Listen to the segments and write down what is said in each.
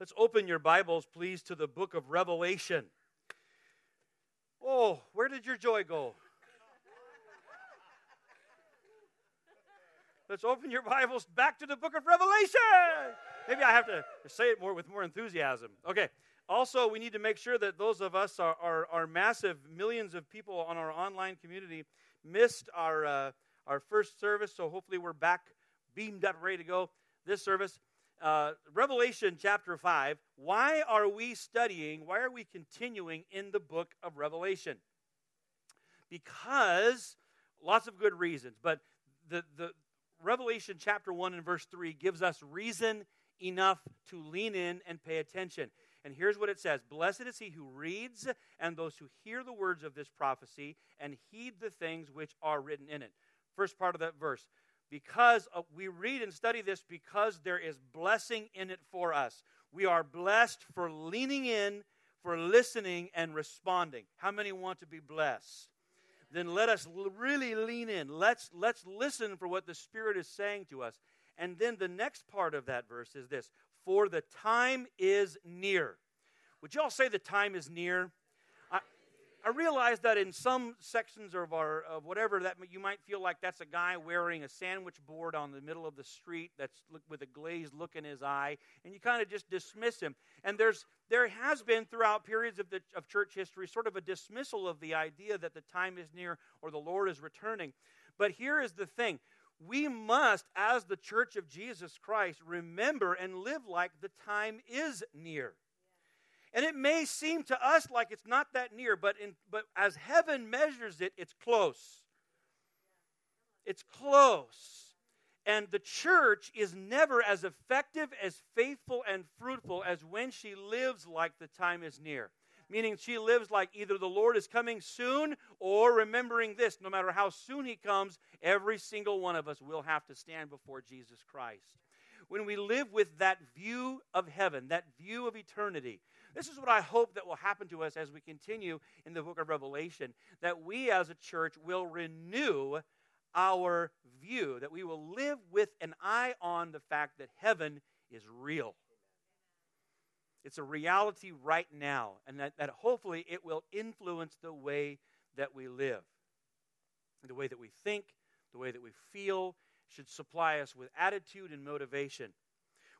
Let's open your Bibles, please, to the book of Revelation. Oh, where did your joy go? Let's open your Bibles back to the book of Revelation. Maybe I have to say it more with more enthusiasm. Okay. Also, we need to make sure that those of us are, massive millions of people on our online community missed our uh, our first service, so hopefully we're back beamed up, ready to go this service uh, Revelation chapter 5, why are we studying, why are we continuing in the book of Revelation? Because lots of good reasons, but the, the Revelation chapter 1 and verse 3 gives us reason enough to lean in and pay attention. And here's what it says Blessed is he who reads and those who hear the words of this prophecy and heed the things which are written in it. First part of that verse because of, we read and study this because there is blessing in it for us. We are blessed for leaning in, for listening, and responding. How many want to be blessed? Then let us really lean in. Let's, let's listen for what the Spirit is saying to us. And then the next part of that verse is this For the time is near. Would you all say the time is near? I realize that in some sections of our of whatever that you might feel like that's a guy wearing a sandwich board on the middle of the street that's with a glazed look in his eye, and you kind of just dismiss him. And there's there has been throughout periods of the of church history sort of a dismissal of the idea that the time is near or the Lord is returning. But here is the thing: we must, as the Church of Jesus Christ, remember and live like the time is near. And it may seem to us like it's not that near, but, in, but as heaven measures it, it's close. It's close. And the church is never as effective, as faithful, and fruitful as when she lives like the time is near. Meaning she lives like either the Lord is coming soon or remembering this no matter how soon he comes, every single one of us will have to stand before Jesus Christ. When we live with that view of heaven, that view of eternity, this is what I hope that will happen to us as we continue in the book of Revelation that we as a church will renew our view, that we will live with an eye on the fact that heaven is real. It's a reality right now, and that, that hopefully it will influence the way that we live, the way that we think, the way that we feel, should supply us with attitude and motivation.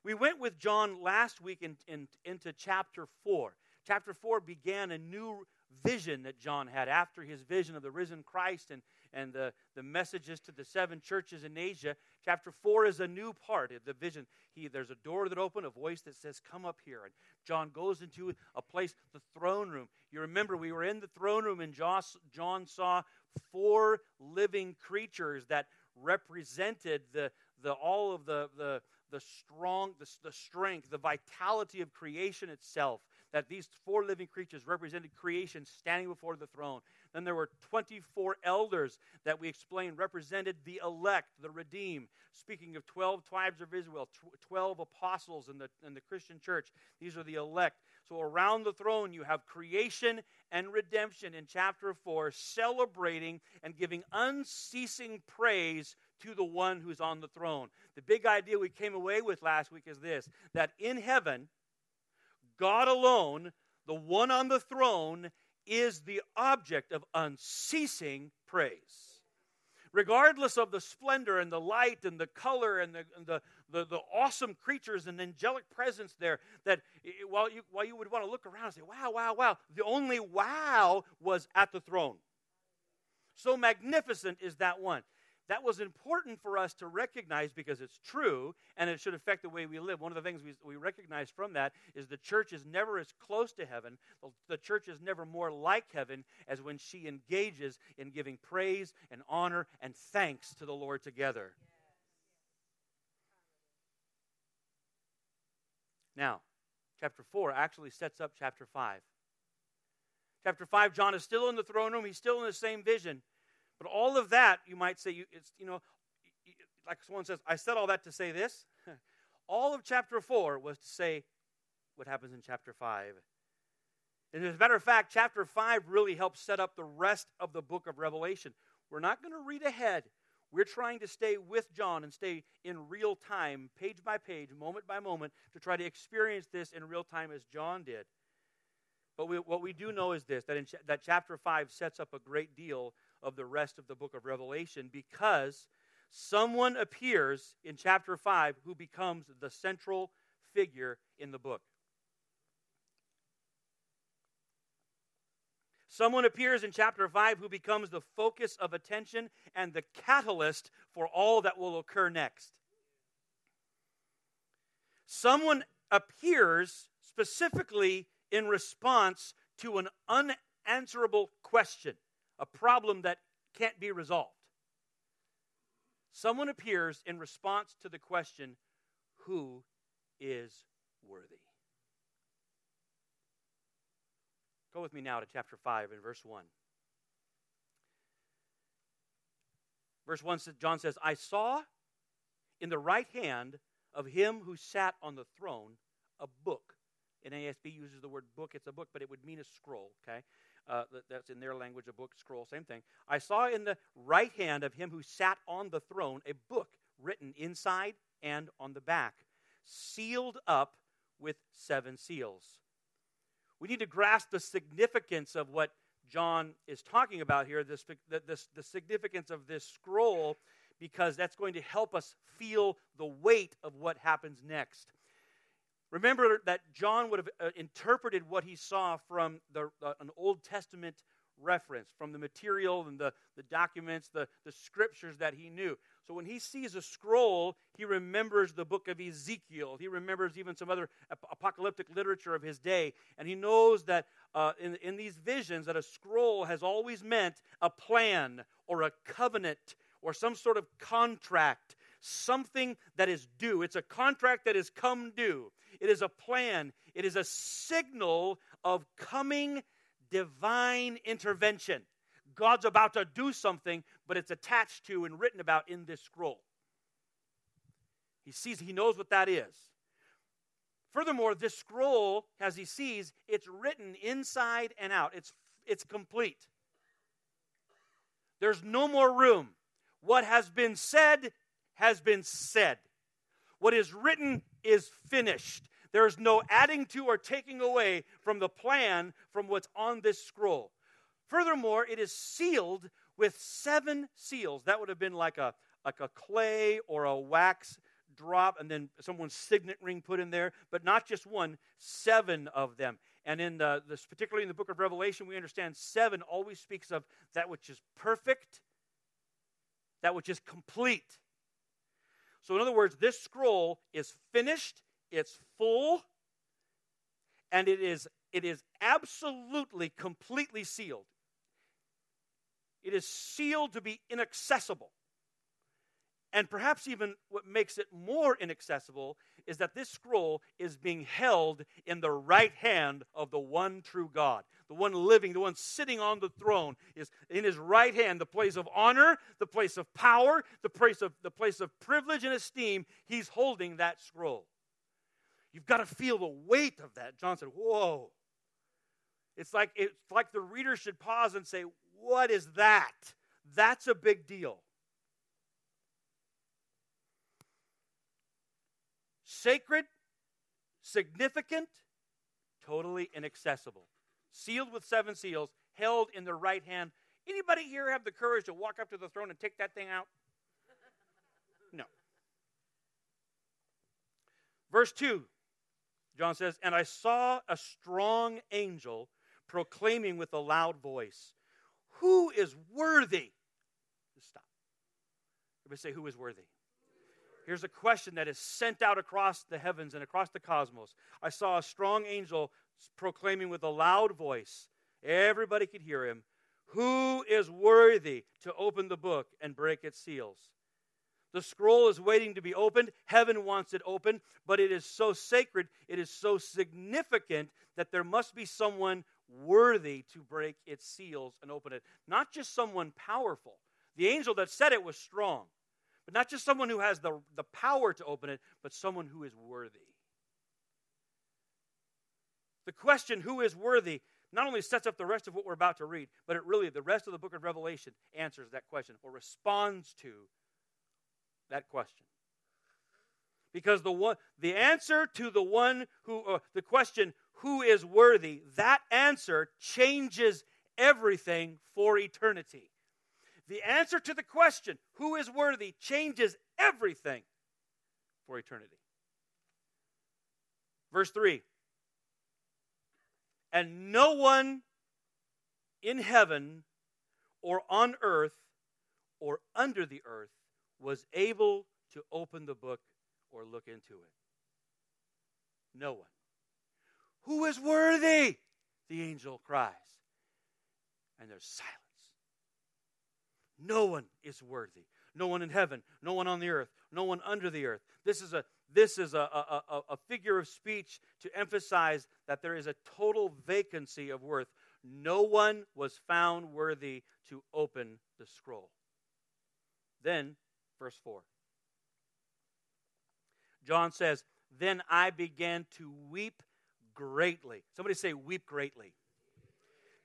We went with John last week in, in, into chapter 4. Chapter 4 began a new vision that John had after his vision of the risen Christ and, and the, the messages to the seven churches in Asia. Chapter 4 is a new part of the vision. He, there's a door that opened, a voice that says, Come up here. And John goes into a place, the throne room. You remember, we were in the throne room, and John saw four living creatures that represented the, the, all of the, the, the strong, the, the strength, the vitality of creation itself. That these four living creatures represented creation standing before the throne. Then there were 24 elders that we explained represented the elect, the redeemed. Speaking of 12 tribes of Israel, 12 apostles in the, in the Christian church, these are the elect. So around the throne, you have creation and redemption in chapter 4, celebrating and giving unceasing praise to the one who's on the throne. The big idea we came away with last week is this that in heaven, God alone, the one on the throne, is the object of unceasing praise. Regardless of the splendor and the light and the color and the, and the, the, the, awesome creatures and angelic presence there, that while you, while you would want to look around and say, wow, wow, wow, the only wow was at the throne. So magnificent is that one that was important for us to recognize because it's true and it should affect the way we live. One of the things we, we recognize from that is the church is never as close to heaven, the church is never more like heaven as when she engages in giving praise and honor and thanks to the Lord together. Now, chapter 4 actually sets up chapter 5. Chapter 5, John is still in the throne room. He's still in the same vision. But all of that, you might say, you, it's, you know, like someone says, I said all that to say this. all of chapter 4 was to say what happens in chapter 5. And as a matter of fact, chapter 5 really helps set up the rest of the book of Revelation. We're not going to read ahead. We're trying to stay with John and stay in real time, page by page, moment by moment, to try to experience this in real time as John did. But we, what we do know is this that, in that chapter 5 sets up a great deal of the rest of the book of Revelation because someone appears in chapter 5 who becomes the central figure in the book. Someone appears in chapter 5 who becomes the focus of attention and the catalyst for all that will occur next. Someone appears specifically in response to an unanswerable question, a problem that can't be resolved. Someone appears in response to the question, Who is worthy? Go with me now to chapter 5 and verse 1. Verse 1 John says, I saw in the right hand of him who sat on the throne a book. NASB uses the word book. It's a book, but it would mean a scroll, okay? Uh, that's in their language, a book, scroll, same thing. I saw in the right hand of him who sat on the throne a book written inside and on the back, sealed up with seven seals. We need to grasp the significance of what John is talking about here, this, this, the significance of this scroll, because that's going to help us feel the weight of what happens next. Remember that John would have uh, interpreted what he saw from the, uh, an Old Testament reference, from the material and the, the documents, the, the scriptures that he knew. So when he sees a scroll, he remembers the book of Ezekiel. He remembers even some other apocalyptic literature of his day. And he knows that uh, in, in these visions that a scroll has always meant a plan or a covenant or some sort of contract, something that is due. It's a contract that is come due. It is a plan. It is a signal of coming divine intervention. God's about to do something, but it's attached to and written about in this scroll. He sees, he knows what that is. Furthermore, this scroll, as he sees, it's written inside and out. It's, it's complete. There's no more room. What has been said has been said. What is written is finished. There is no adding to or taking away from the plan from what's on this scroll. Furthermore, it is sealed with seven seals. That would have been like a, like a clay or a wax drop, and then someone's signet ring put in there, but not just one, seven of them. And in the, this, particularly in the book of Revelation, we understand seven always speaks of that which is perfect, that which is complete. So, in other words, this scroll is finished, it's full, and it is, it is absolutely, completely sealed. It is sealed to be inaccessible. And perhaps even what makes it more inaccessible is that this scroll is being held in the right hand of the one true God. The one living, the one sitting on the throne is in his right hand, the place of honor, the place of power, the place of the place of privilege and esteem. He's holding that scroll. You've got to feel the weight of that. John said, Whoa. It's like it's like the reader should pause and say, what is that? That's a big deal. Sacred, significant, totally inaccessible. Sealed with seven seals, held in the right hand. Anybody here have the courage to walk up to the throne and take that thing out? No. Verse 2, John says, And I saw a strong angel proclaiming with a loud voice, who is worthy? Just stop. Everybody say, Who is worthy? Here's a question that is sent out across the heavens and across the cosmos. I saw a strong angel proclaiming with a loud voice. Everybody could hear him. Who is worthy to open the book and break its seals? The scroll is waiting to be opened. Heaven wants it open, but it is so sacred, it is so significant that there must be someone worthy to break its seals and open it. Not just someone powerful. The angel that said it was strong, but not just someone who has the, the power to open it, but someone who is worthy. The question, who is worthy, not only sets up the rest of what we're about to read, but it really, the rest of the book of Revelation answers that question or responds to that question. Because the one the answer to the one who uh, the question who is worthy, that answer changes everything for eternity. The answer to the question, who is worthy, changes everything for eternity. Verse 3 And no one in heaven or on earth or under the earth was able to open the book or look into it. No one. Who is worthy? The angel cries. And there's silence. No one is worthy. No one in heaven, no one on the earth, no one under the earth. This is a this is a, a, a, figure of speech to emphasize that there is a total vacancy of worth. No one was found worthy to open the scroll. Then, verse 4. John says, Then I began to weep greatly. Somebody say, weep greatly.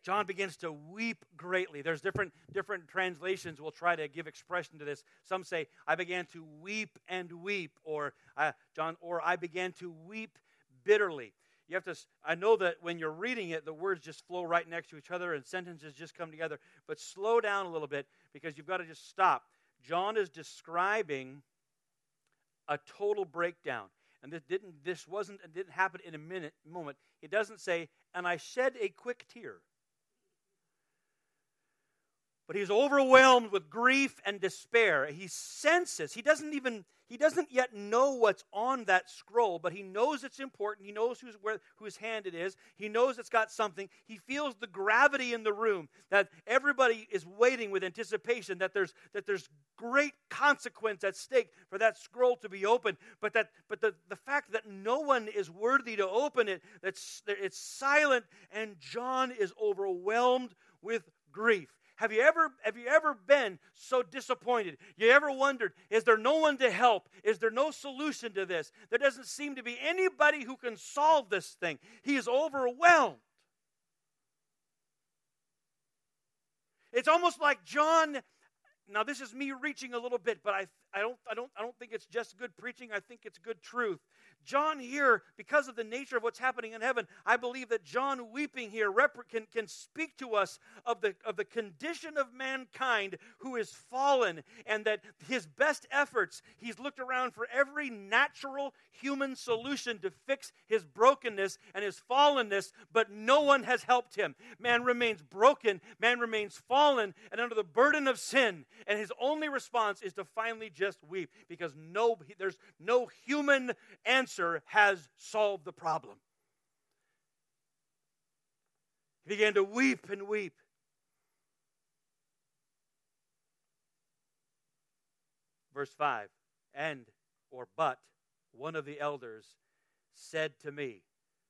John begins to weep greatly. There's different, different translations will try to give expression to this. Some say, I began to weep and weep, or uh, John, or I began to weep bitterly. You have to, I know that when you're reading it, the words just flow right next to each other and sentences just come together. But slow down a little bit because you've got to just stop. John is describing a total breakdown. And this didn't this wasn't it didn't happen in a minute moment. It doesn't say, and I shed a quick tear. But he's overwhelmed with grief and despair. He senses, he doesn't even he doesn't yet know what's on that scroll, but he knows it's important. He knows who's where, whose hand it is. He knows it's got something. He feels the gravity in the room that everybody is waiting with anticipation that there's that there's great consequence at stake for that scroll to be opened. But that but the, the fact that no one is worthy to open it, that's it's silent, and John is overwhelmed with grief. Have you ever have you ever been so disappointed? You ever wondered, is there no one to help? Is there no solution to this? There doesn't seem to be anybody who can solve this thing. He is overwhelmed. It's almost like John now this is me reaching a little bit, but I, I, don't, I, don't, I don't think it's just good preaching. I think it's good truth. John here, because of the nature of what's happening in heaven, I believe that John weeping here can, can speak to us of the, of the condition of mankind who is fallen and that his best efforts, he's looked around for every natural human solution to fix his brokenness and his fallenness, but no one has helped him. Man remains broken, man remains fallen and under the burden of sin, and his only response is to finally just weep because no, there's no human answer answer has solved the problem. He began to weep and weep. Verse 5 And, or but, one of the elders said to me,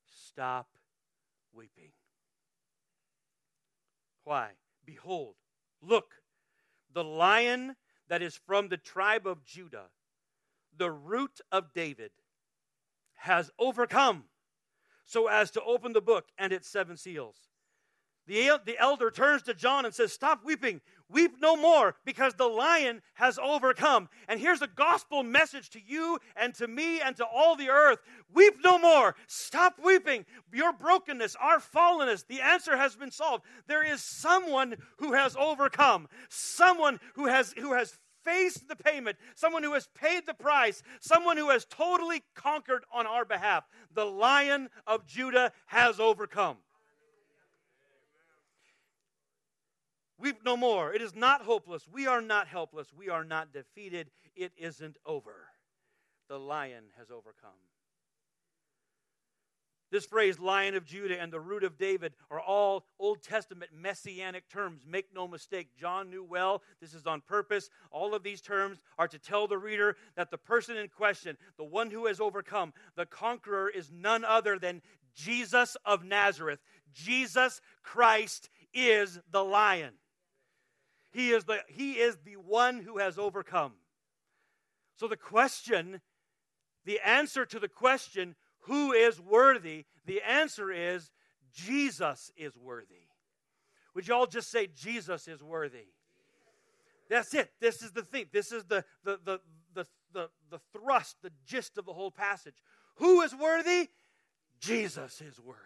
Stop weeping. Why? Behold, look, the lion that is from the tribe of Judah, the root of David, has overcome so as to open the book and its seven seals. The, the elder turns to John and says, Stop weeping. Weep no more because the lion has overcome. And here's a gospel message to you and to me and to all the earth. Weep no more. Stop weeping. Your brokenness, our fallenness, the answer has been solved. There is someone who has overcome, someone who has, who has faced the payment, someone who has paid the price, someone who has totally conquered on our behalf. The lion of Judah has overcome. Weep no more. It is not hopeless. We are not helpless. We are not defeated. It isn't over. The lion has overcome. This phrase, Lion of Judah and the root of David, are all Old Testament messianic terms. Make no mistake, John knew well this is on purpose. All of these terms are to tell the reader that the person in question, the one who has overcome, the conqueror, is none other than Jesus of Nazareth. Jesus Christ is the lion. He is the, he is the one who has overcome. So the question, the answer to the question, who is worthy? The answer is Jesus is worthy. Would you all just say, Jesus is worthy? That's it. This is the thing. This is the, the, the, the, the, the thrust, the gist of the whole passage. Who is worthy? Jesus is worthy.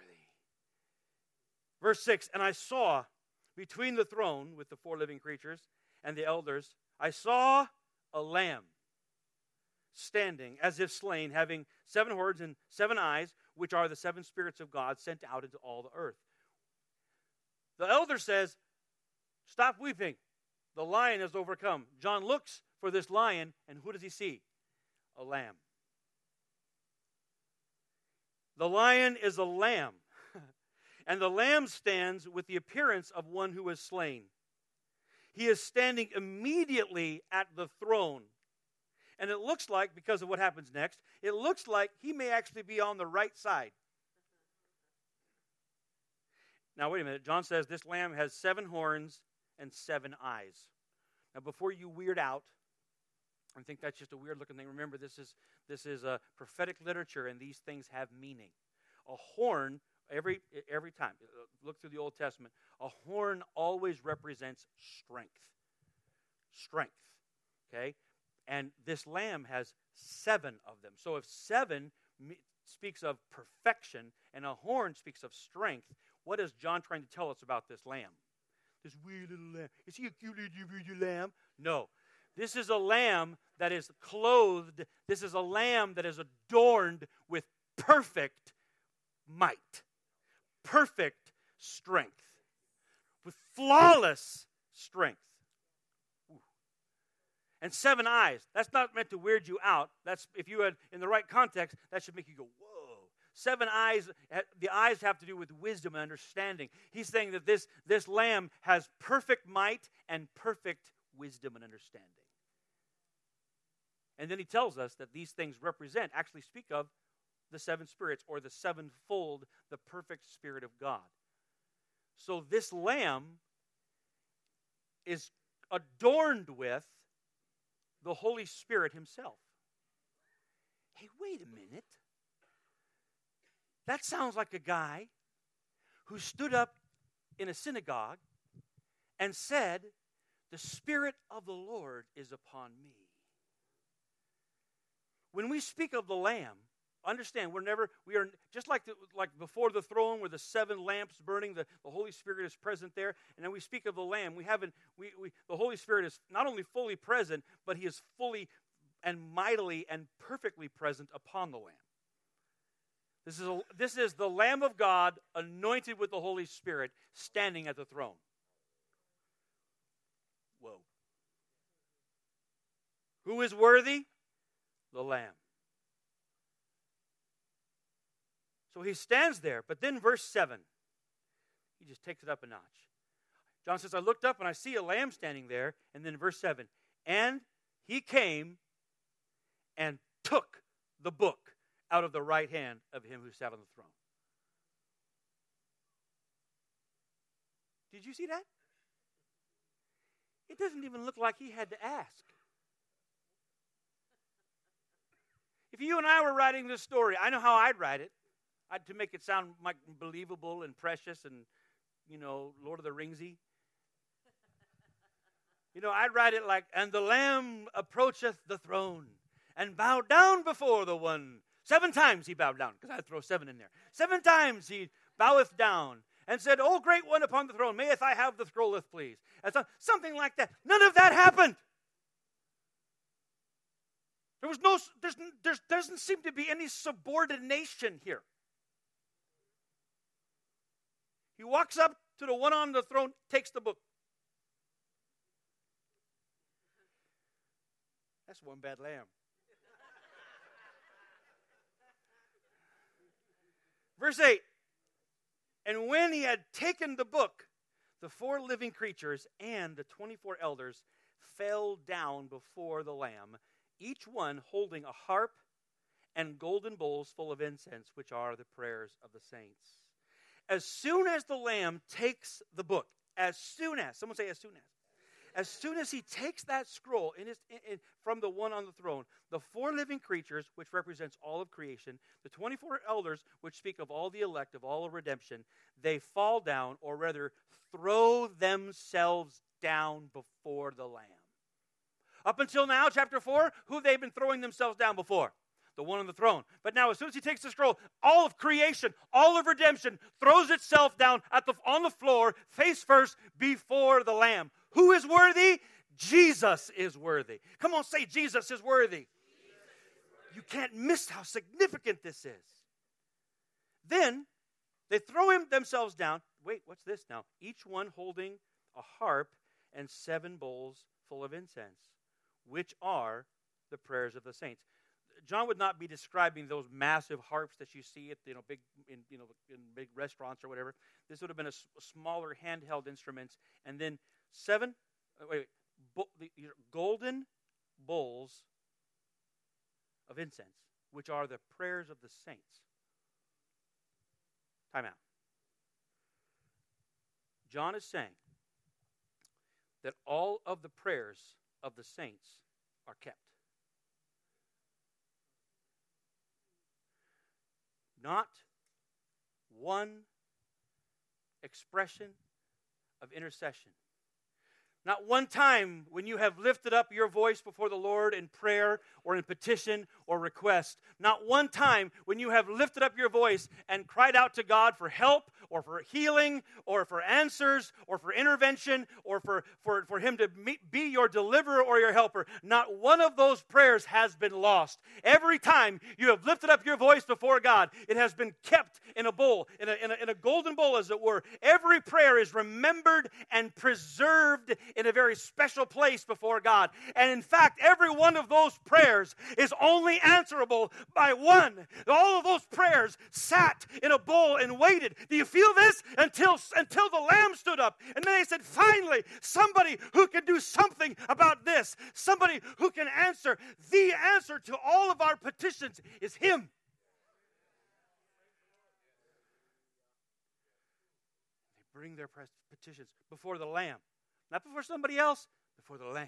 Verse 6 And I saw between the throne with the four living creatures and the elders, I saw a lamb standing as if slain, having seven horns and seven eyes, which are the seven spirits of God sent out into all the earth. The elder says, Stop weeping. The lion has overcome. John looks for this lion, and who does he see? A lamb. The lion is a lamb, and the lamb stands with the appearance of one who is slain. He is standing immediately at the throne. And it looks like, because of what happens next, it looks like he may actually be on the right side. Now, wait a minute. John says this lamb has seven horns and seven eyes. Now, before you weird out I think that's just a weird looking thing, remember this is this is a prophetic literature, and these things have meaning. A horn every every time uh, look through the Old Testament, a horn always represents strength. Strength. Okay, and this lamb has seven of them. So if seven speaks of perfection and a horn speaks of strength, what is John trying to tell us about this lamb? This wee little lamb. Is he a cute little lamb? No. This is a lamb that is clothed. This is a lamb that is adorned with perfect might, perfect strength, with flawless strength. And seven eyes. That's not meant to weird you out. That's if you had in the right context, that should make you go, whoa. Seven eyes, the eyes have to do with wisdom and understanding. He's saying that this, this lamb has perfect might and perfect wisdom and understanding. And then he tells us that these things represent, actually speak of the seven spirits or the sevenfold, the perfect spirit of God. So this lamb is adorned with the Holy Spirit himself. Hey, wait a minute. That sounds like a guy who stood up in a synagogue and said, The Spirit of the Lord is upon me. When we speak of the Lamb, understand we're never we are just like the, like before the throne where the seven lamps burning the, the holy spirit is present there and then we speak of the lamb we haven't we, we the holy spirit is not only fully present but he is fully and mightily and perfectly present upon the lamb this is, a, this is the Lamb of God anointed with the Holy Spirit standing at the throne. Whoa. Who is worthy? The Lamb. So he stands there, but then verse 7, he just takes it up a notch. John says, I looked up and I see a lamb standing there. And then verse 7, and he came and took the book out of the right hand of him who sat on the throne. Did you see that? It doesn't even look like he had to ask. If you and I were writing this story, I know how I'd write it. I'd, to make it sound like believable and precious and, you know, Lord of the Ringsy. You know, I'd write it like, and the Lamb approacheth the throne and bowed down before the one Seven times he bowed down, because I'd throw seven in there. Seven times he boweth down and said, O great one upon the throne, mayeth I have the scrolleth, please. And so, something like that. None of that happened. There was no, there's, there doesn't seem to be any subordination here. He walks up to the one on the throne, takes the book. That's one bad lamb. Verse 8 And when he had taken the book, the four living creatures and the 24 elders fell down before the Lamb, each one holding a harp and golden bowls full of incense, which are the prayers of the saints. As soon as the Lamb takes the book, as soon as, someone say, as soon as, as soon as he takes that scroll in his, in, in, from the one on the throne, the four living creatures, which represents all of creation, the 24 elders, which speak of all the elect, of all of redemption, they fall down, or rather, throw themselves down before the Lamb. Up until now, chapter 4, who they've been throwing themselves down before? The one on the throne. But now, as soon as he takes the scroll, all of creation, all of redemption throws itself down at the, on the floor, face first, before the Lamb. Who is worthy? Jesus is worthy. Come on, say, Jesus is worthy. You can't miss how significant this is. Then they throw him themselves down. Wait, what's this now? Each one holding a harp and seven bowls full of incense, which are the prayers of the saints. John would not be describing those massive harps that you see at you know big in you know in big restaurants or whatever. This would have been a, s- smaller handheld instruments, and then seven uh, wait, wait the, golden bowls of incense, which are the prayers of the saints. Time out. John is saying that all of the prayers of the saints are kept. Not one expression of intercession. Not one time when you have lifted up your voice before the Lord in prayer or in petition or request. Not one time when you have lifted up your voice and cried out to God for help or for healing or for answers or for intervention or for, for, for Him to meet, be your deliverer or your helper. Not one of those prayers has been lost. Every time you have lifted up your voice before God, it has been kept in a bowl, in a, in a, in a golden bowl, as it were. Every prayer is remembered and preserved in a very special place before God. And in fact, every one of those prayers is only answerable by one. All of those prayers sat in a bowl and waited. Do you feel this? Until, until the lamb stood up. And then they said, finally, somebody who can do something about this, somebody who can answer. The answer to all of our petitions is Him. They bring their petitions before the Lamb. Not before somebody else, before the Lamb.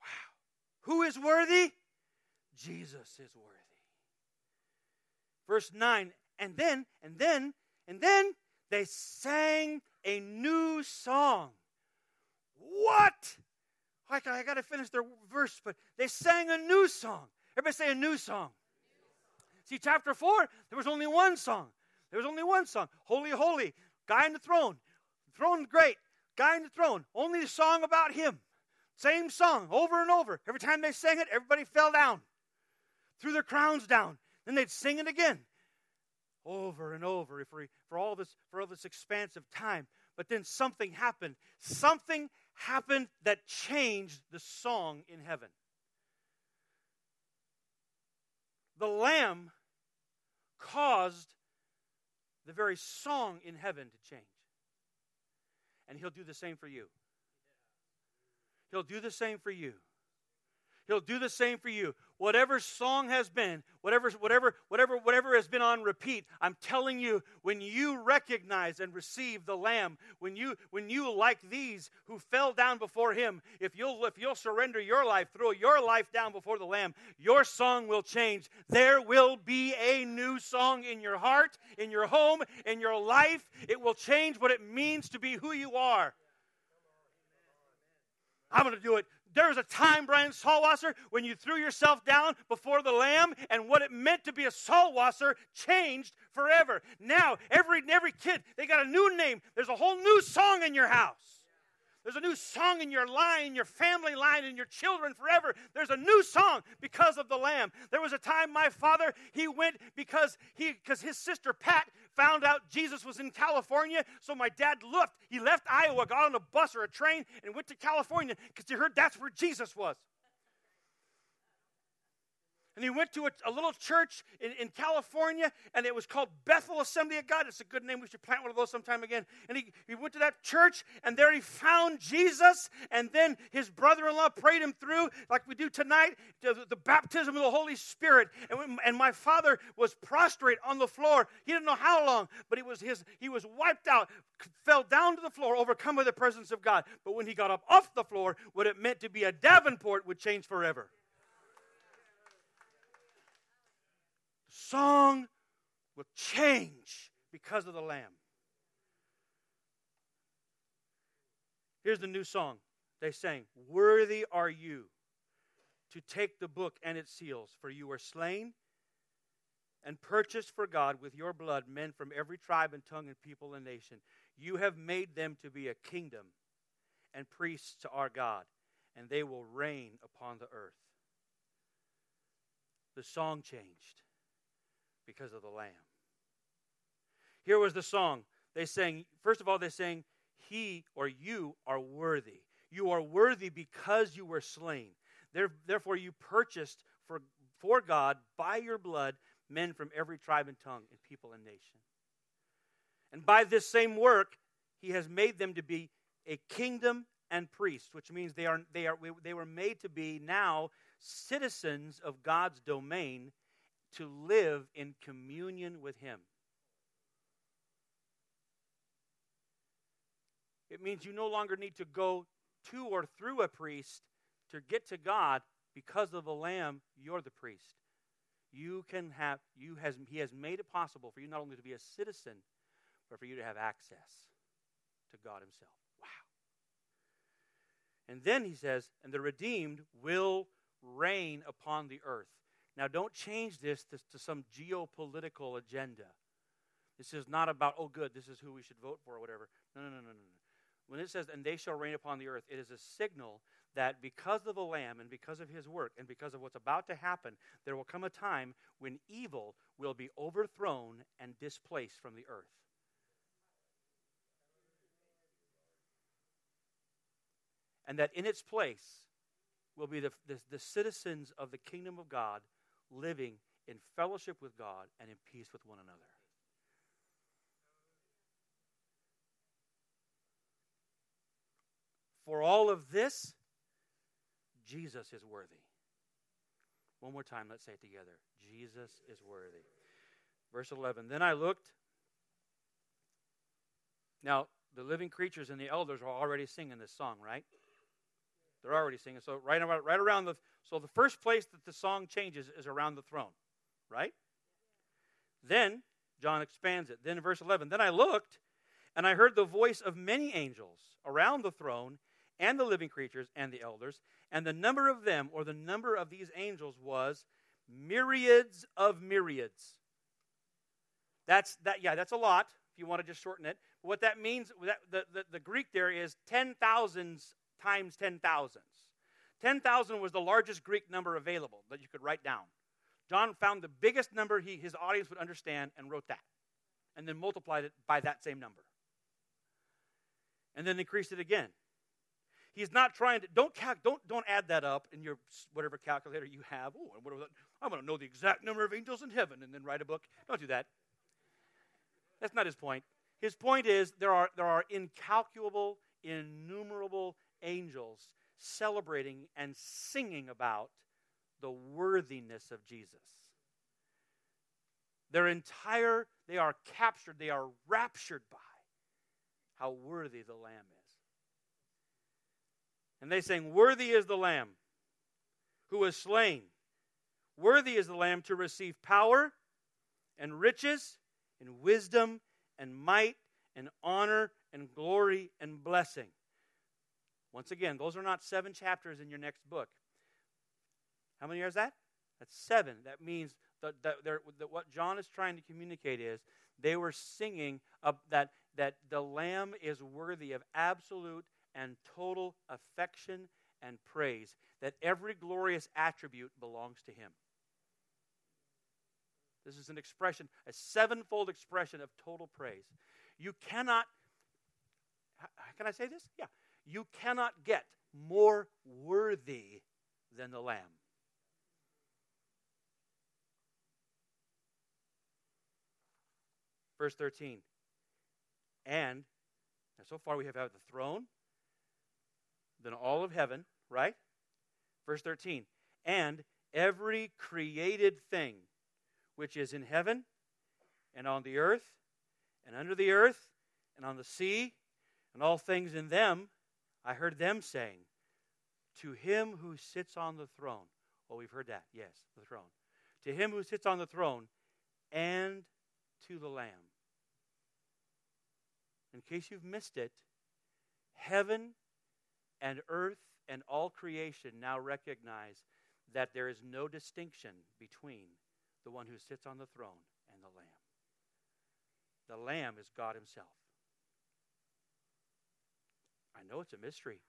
Wow. Who is worthy? Jesus is worthy. Verse 9, and then, and then, and then they sang a new song. What? I got, to finish their verse, but they sang a new song. Everybody say a new song. See, chapter 4, there was only one song. There was only one song. Holy, holy, guy on the throne. Throne great. Guy on the throne. Only a song about him. Same song over and over. Every time they sang it, everybody fell down, threw their crowns down. Then they'd sing it again, over and over for, for all this for all this expanse of time. But then something happened. Something happened that changed the song in heaven. The Lamb caused the very song in heaven to change. And He'll do the same for you. He'll do the same for you. He'll do the same for you. Whatever song has been, whatever, whatever, whatever, whatever has been on repeat, I'm telling you, when you recognize and receive the Lamb, when you, when you like these who fell down before Him, if you'll, if you'll surrender your life, throw your life down before the Lamb, your song will change. There will be a new song in your heart, in your home, in your life. It will change what it means to be who you are. I'm going to do it there was a time, Brian Salwasser, when you threw yourself down before the Lamb, and what it meant to be a Salwasser changed forever. Now, every every kid, they got a new name. There's a whole new song in your house. There's a new song in your line, your family line, and your children forever. There's a new song because of the Lamb. There was a time my father, he went because he because his sister Pat found out Jesus was in California. So my dad left. He left Iowa, got on a bus or a train, and went to California because he heard that's where Jesus was. And he went to a, a little church in, in, California, and it was called Bethel Assembly of God. It's a good name. We should plant one of those sometime again. And he, he went to that church, and there he found Jesus. And then his brother in law prayed him through, like we do tonight, the, the baptism of the Holy Spirit. And, when, and my father was prostrate on the floor. He didn't know how long, but he was his, he was wiped out, fell down to the floor, overcome by the presence of God. But when he got up off the floor, what it meant to be a Davenport would change forever. Song will change because of the Lamb. Here's the new song they sang, Worthy are you to take the book and its seals, for you were slain and purchased for God with your blood men from every tribe and tongue and people and nation. You have made them to be a kingdom and priests to our God, and they will reign upon the earth. The song changed because of the Lamb. Here was the song. They sang, first of all, they sang, He or you are worthy. You are worthy because you were slain. Therefore, you purchased for, for God by your blood men from every tribe and tongue and people and nation. And by this same work, he has made them to be a kingdom and priests, which means they, are, they, are, they were made to be now citizens of God's domain to live in communion with him. It means you no longer need to go to or through a priest to get to God because of the lamb you're the priest. You can have you has he has made it possible for you not only to be a citizen but for you to have access to god himself. Wow. And then he says and the redeemed will reign upon the earth now don't change this to, to some geopolitical agenda. This is not about oh good this is who we should vote for or whatever. No no no no no when it says and they shall reign upon the earth it is a signal that because of the Lamb and because of his work and because of what's about to happen, there will come a time when evil will be overthrown and displaced from the earth. And that in its place will be the, the, the citizens of the kingdom of God living in fellowship with God and in peace with one another. For all of this, Jesus is worthy. One more time, let's say it together. Jesus is worthy. Verse 11 Then I looked. Now, the living creatures and the elders are already singing this song, right? They're already singing. So right around, right around the so the first place that the song changes is around the throne, right? Then John expands it. Then verse 11, then I looked and I heard the voice of many angels around the throne and the living creatures and the elders, and the number of them, or the number of these angels, was myriads of myriads. That's that. Yeah, that's a lot. If you want to just shorten it, but what that means, that, the, the, the Greek there is ten thousands times ten thousands. Ten thousand was the largest Greek number available that you could write down. John found the biggest number he, his audience would understand and wrote that, and then multiplied it by that same number, and then increased it again He's not trying to don't cal- don't don't add that up in your whatever calculator you have. Oh, I want to know the exact number of angels in heaven and then write a book. Don't do that. That's not his point. His point is there are there are incalculable, innumerable angels celebrating and singing about the worthiness of Jesus. Their entire they are captured, they are raptured by how worthy the lamb is. And they sang, Worthy is the Lamb who was slain. Worthy is the Lamb to receive power and riches and wisdom and might and honor and glory and blessing. Once again, those are not seven chapters in your next book. How many is that? That's seven. That means that, that, that what John is trying to communicate is they were singing that, that the Lamb is worthy of absolute and total affection and praise, that every glorious attribute belongs to Him. This is an expression, a sevenfold expression of total praise. You cannot, can I say this? Yeah. You cannot get more worthy than the Lamb. Verse 13. And so far we have had the throne, then all of heaven, right? Verse 13. And every created thing which is in heaven and on the earth and under the earth and on the sea and all things in them, I heard them saying, To him who sits on the throne. Oh, we've heard that. Yes, the throne. To him who sits on the throne and to the Lamb. In case you've missed it, heaven and earth and all creation now recognize that there is no distinction between the one who sits on the throne and the Lamb. The Lamb is God Himself. I know it's a mystery,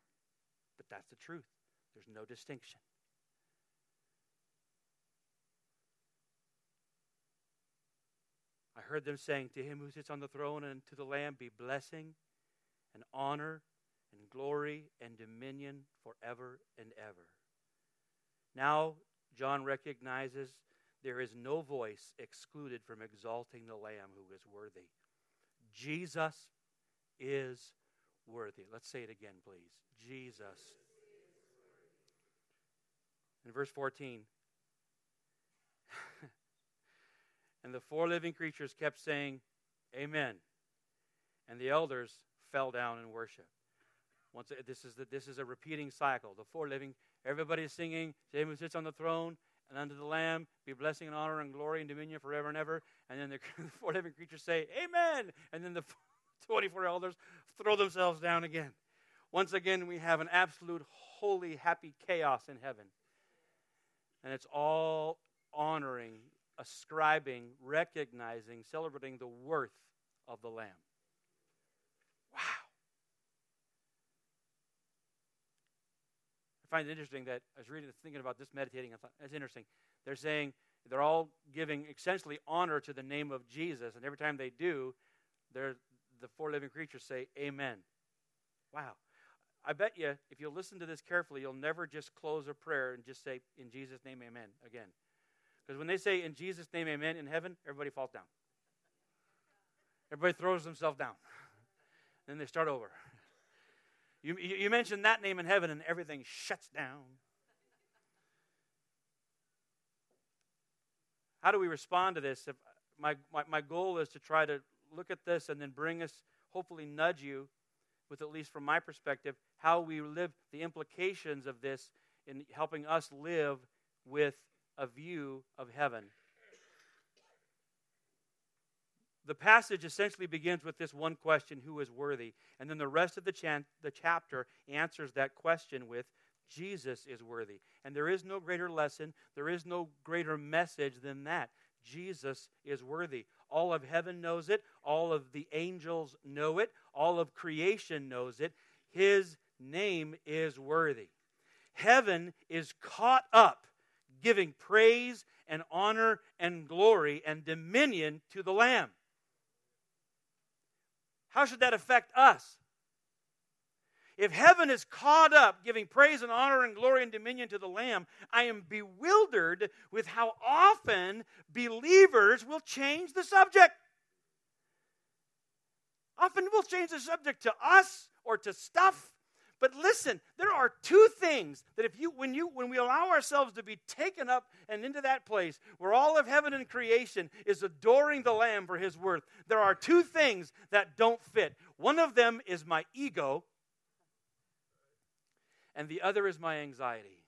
but that's the truth. There's no distinction. I heard them saying, To him who sits on the throne and to the Lamb be blessing and honor and glory and dominion forever and ever. Now, John recognizes there is no voice excluded from exalting the Lamb who is worthy. Jesus is worthy. Let's say it again, please. Jesus. In verse 14, and the four living creatures kept saying, Amen. And the elders fell down in worship. Once uh, this is the, this is a repeating cycle. The four living, everybody's singing. Him who sits on the throne and unto the Lamb be blessing and honor and glory and dominion forever and ever. And then the four living creatures say, Amen. And then the 24 elders throw themselves down again. Once again, we have an absolute holy, happy chaos in heaven. And it's all honoring, ascribing, recognizing, celebrating the worth of the Lamb. Wow. I find it interesting that I was reading, thinking about this, meditating. I thought that's interesting. They're saying they're all giving essentially honor to the name of Jesus, and every time they do, they're, the four living creatures say, Amen. Wow. I bet you, if you listen to this carefully, you'll never just close a prayer and just say, In Jesus' name, Amen, again. Because when they say, In Jesus' name, Amen, in heaven, everybody falls down. Everybody throws themselves down. then they start over. You, you mention that name in heaven, and everything shuts down. How do we respond to this? If uh, my, my, my goal is to try to look at this and then bring us, hopefully, nudge you with, at least from my perspective, how we live, the implications of this in helping us live with a view of heaven. The passage essentially begins with this one question who is worthy? And then the rest of the, chan- the chapter answers that question with Jesus is worthy. And there is no greater lesson, there is no greater message than that. Jesus is worthy. All of heaven knows it, all of the angels know it, all of creation knows it. His name is worthy. Heaven is caught up giving praise and honor and glory and dominion to the Lamb. How should that affect us? If heaven is caught up giving praise and honor and glory and dominion to the Lamb, I am bewildered with how often believers will change the subject. Often we'll change the subject to us or to stuff. But listen, there are two things that if you when you when we allow ourselves to be taken up and into that place where all of heaven and creation is adoring the lamb for his worth, there are two things that don't fit. One of them is my ego, and the other is my anxiety.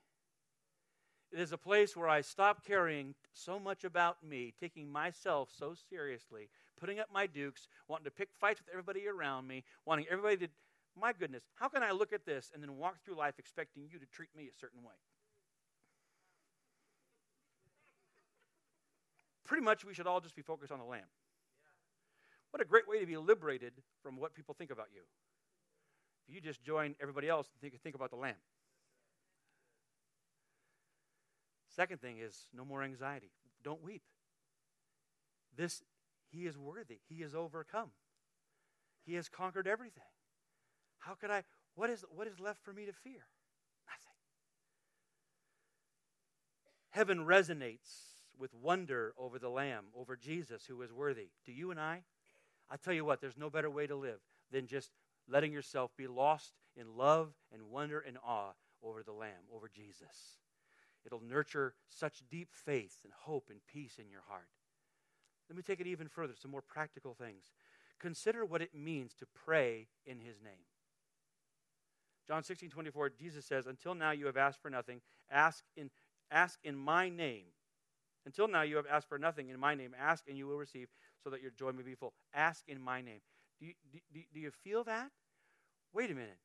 It is a place where I stop caring so much about me, taking myself so seriously, putting up my dukes, wanting to pick fights with everybody around me, wanting everybody to, my goodness, how can I look at this and then walk through life expecting you to treat me a certain way? Pretty much, we should all just be focused on the Lamb. What a great way to be liberated from what people think about you. You just join everybody else and think, think about the Lamb. Second thing is no more anxiety. Don't weep. This he is worthy. He is overcome. He has conquered everything. How could I? What is, what is left for me to fear? Nothing. Heaven resonates with wonder over the Lamb, over Jesus, who is worthy. Do you and I? I tell you what, there's no better way to live than just letting yourself be lost in love and wonder and awe over the Lamb, over Jesus. It'll nurture such deep faith and hope and peace in your heart. Let me take it even further, some more practical things. Consider what it means to pray in his name. John 16, 24, Jesus says, Until now you have asked for nothing. Ask in, ask in my name. Until now you have asked for nothing in my name. Ask and you will receive, so that your joy may be full. Ask in my name. Do you, do, do you feel that? Wait a minute.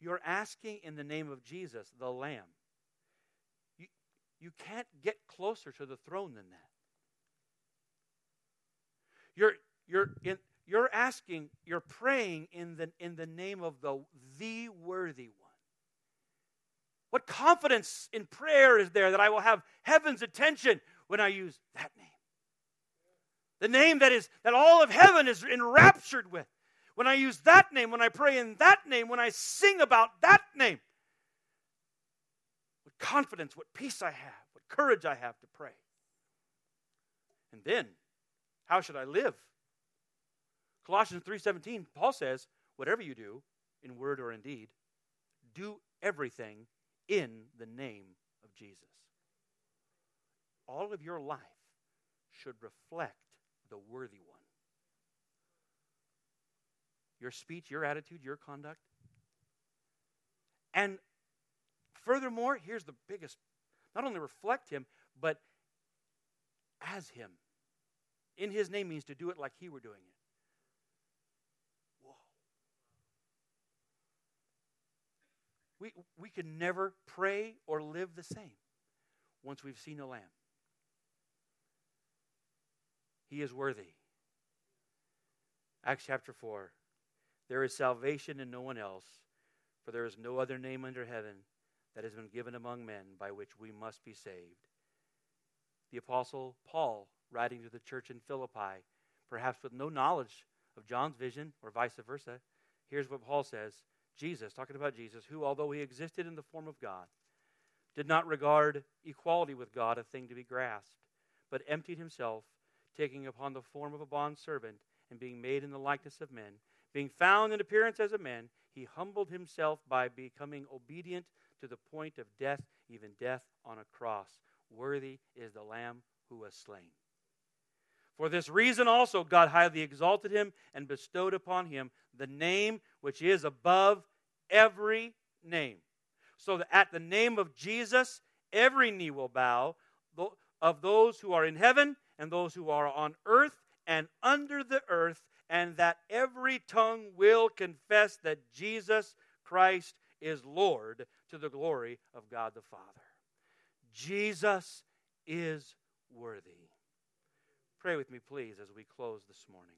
You're asking in the name of Jesus, the Lamb. You, you can't get closer to the throne than that. You're, you're, in, you're asking, you're praying in the, in the name of the, the worthy one. What confidence in prayer is there that I will have heaven's attention when I use that name? The name that is that all of heaven is enraptured with. When I use that name, when I pray in that name, when I sing about that name. What confidence, what peace I have, what courage I have to pray. And then, how should I live? Colossians 3:17, Paul says, "Whatever you do, in word or in deed, do everything in the name of Jesus." All of your life should reflect the worthy one. Your speech, your attitude, your conduct. And furthermore, here's the biggest not only reflect him, but as him. In his name means to do it like he were doing it. Whoa. We, we can never pray or live the same once we've seen the Lamb. He is worthy. Acts chapter 4. There is salvation in no one else, for there is no other name under heaven that has been given among men by which we must be saved. The Apostle Paul, writing to the church in Philippi, perhaps with no knowledge of John's vision or vice versa, here's what Paul says Jesus, talking about Jesus, who, although he existed in the form of God, did not regard equality with God a thing to be grasped, but emptied himself taking upon the form of a bondservant and being made in the likeness of men. Being found in appearance as a man, he humbled himself by becoming obedient to the point of death, even death on a cross. Worthy is the Lamb who was slain. For this reason also God highly exalted him and bestowed upon him the name which is above every name. So that at the name of Jesus, every knee will bow of those who are in heaven and those who are on earth and under the earth, and that every tongue will confess that Jesus Christ is Lord to the glory of God the Father. Jesus is worthy. Pray with me, please, as we close this morning.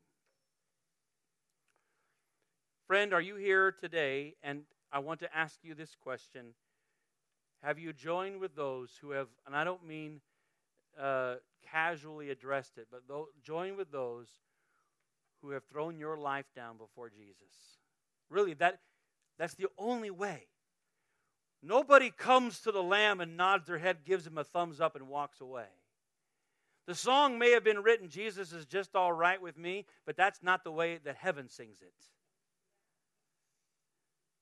Friend, are you here today? And I want to ask you this question Have you joined with those who have, and I don't mean uh, casually addressed it, but join with those who have thrown your life down before Jesus. Really, that, that's the only way. Nobody comes to the Lamb and nods their head, gives him a thumbs up, and walks away. The song may have been written, Jesus is just all right with me, but that's not the way that heaven sings it.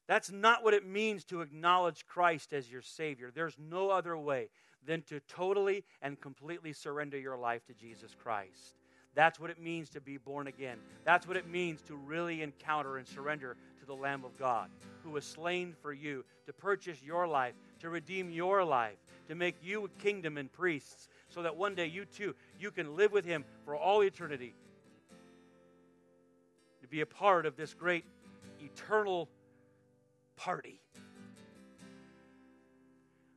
That's not what it means to acknowledge Christ as your Savior. There's no other way than to totally and completely surrender your life to Jesus Christ. That's what it means to be born again. That's what it means to really encounter and surrender to the Lamb of God, who was slain for you, to purchase your life, to redeem your life, to make you a kingdom and priests, so that one day you too, you can live with Him for all eternity. To be a part of this great eternal party.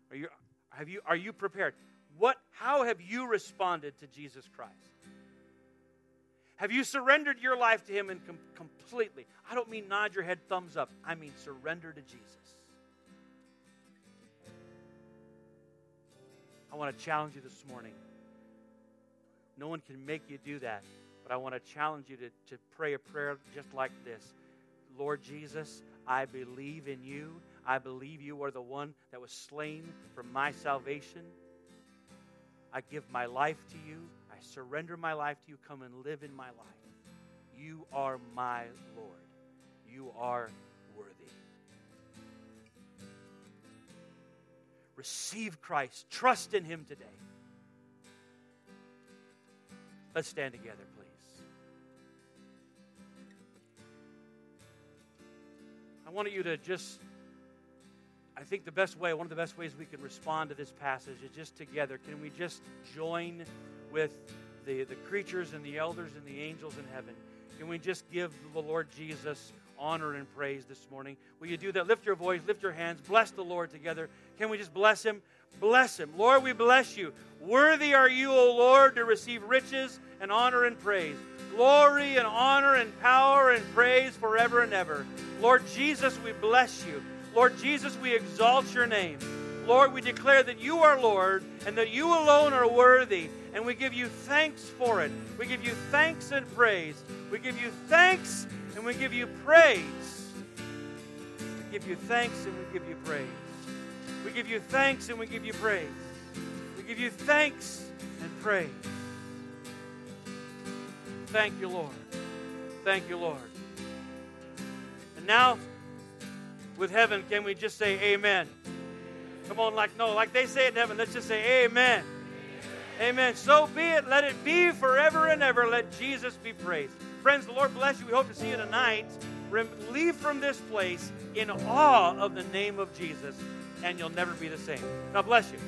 Are you, have you, are you prepared? What, how have you responded to Jesus Christ? Have you surrendered your life to Him and com- completely? I don't mean nod your head, thumbs up. I mean surrender to Jesus. I want to challenge you this morning. No one can make you do that, but I want to challenge you to, to pray a prayer just like this Lord Jesus, I believe in you. I believe you are the one that was slain for my salvation. I give my life to you. I surrender my life to you. Come and live in my life. You are my Lord. You are worthy. Receive Christ. Trust in Him today. Let's stand together, please. I want you to just I think the best way, one of the best ways we can respond to this passage is just together. Can we just join with the, the creatures and the elders and the angels in heaven Can we just give the Lord Jesus honor and praise this morning? Will you do that? Lift your voice, lift your hands, bless the Lord together. Can we just bless him? Bless him. Lord, we bless you. Worthy are you, O Lord, to receive riches and honor and praise. Glory and honor and power and praise forever and ever. Lord Jesus, we bless you. Lord Jesus, we exalt your name. Lord, we declare that you are Lord and that you alone are worthy, and we give you thanks for it. We give you thanks and praise. We give you thanks and we give you praise. We give you thanks and we give you praise. We give you thanks and we give you praise. We give you thanks and praise. Thank you, Lord. Thank you, Lord. And now, with heaven, can we just say amen? Come on, like no, like they say in heaven, let's just say amen. Amen. So be it. Let it be forever and ever. Let Jesus be praised. Friends, the Lord bless you. We hope to see you tonight. Leave from this place in awe of the name of Jesus, and you'll never be the same. God bless you.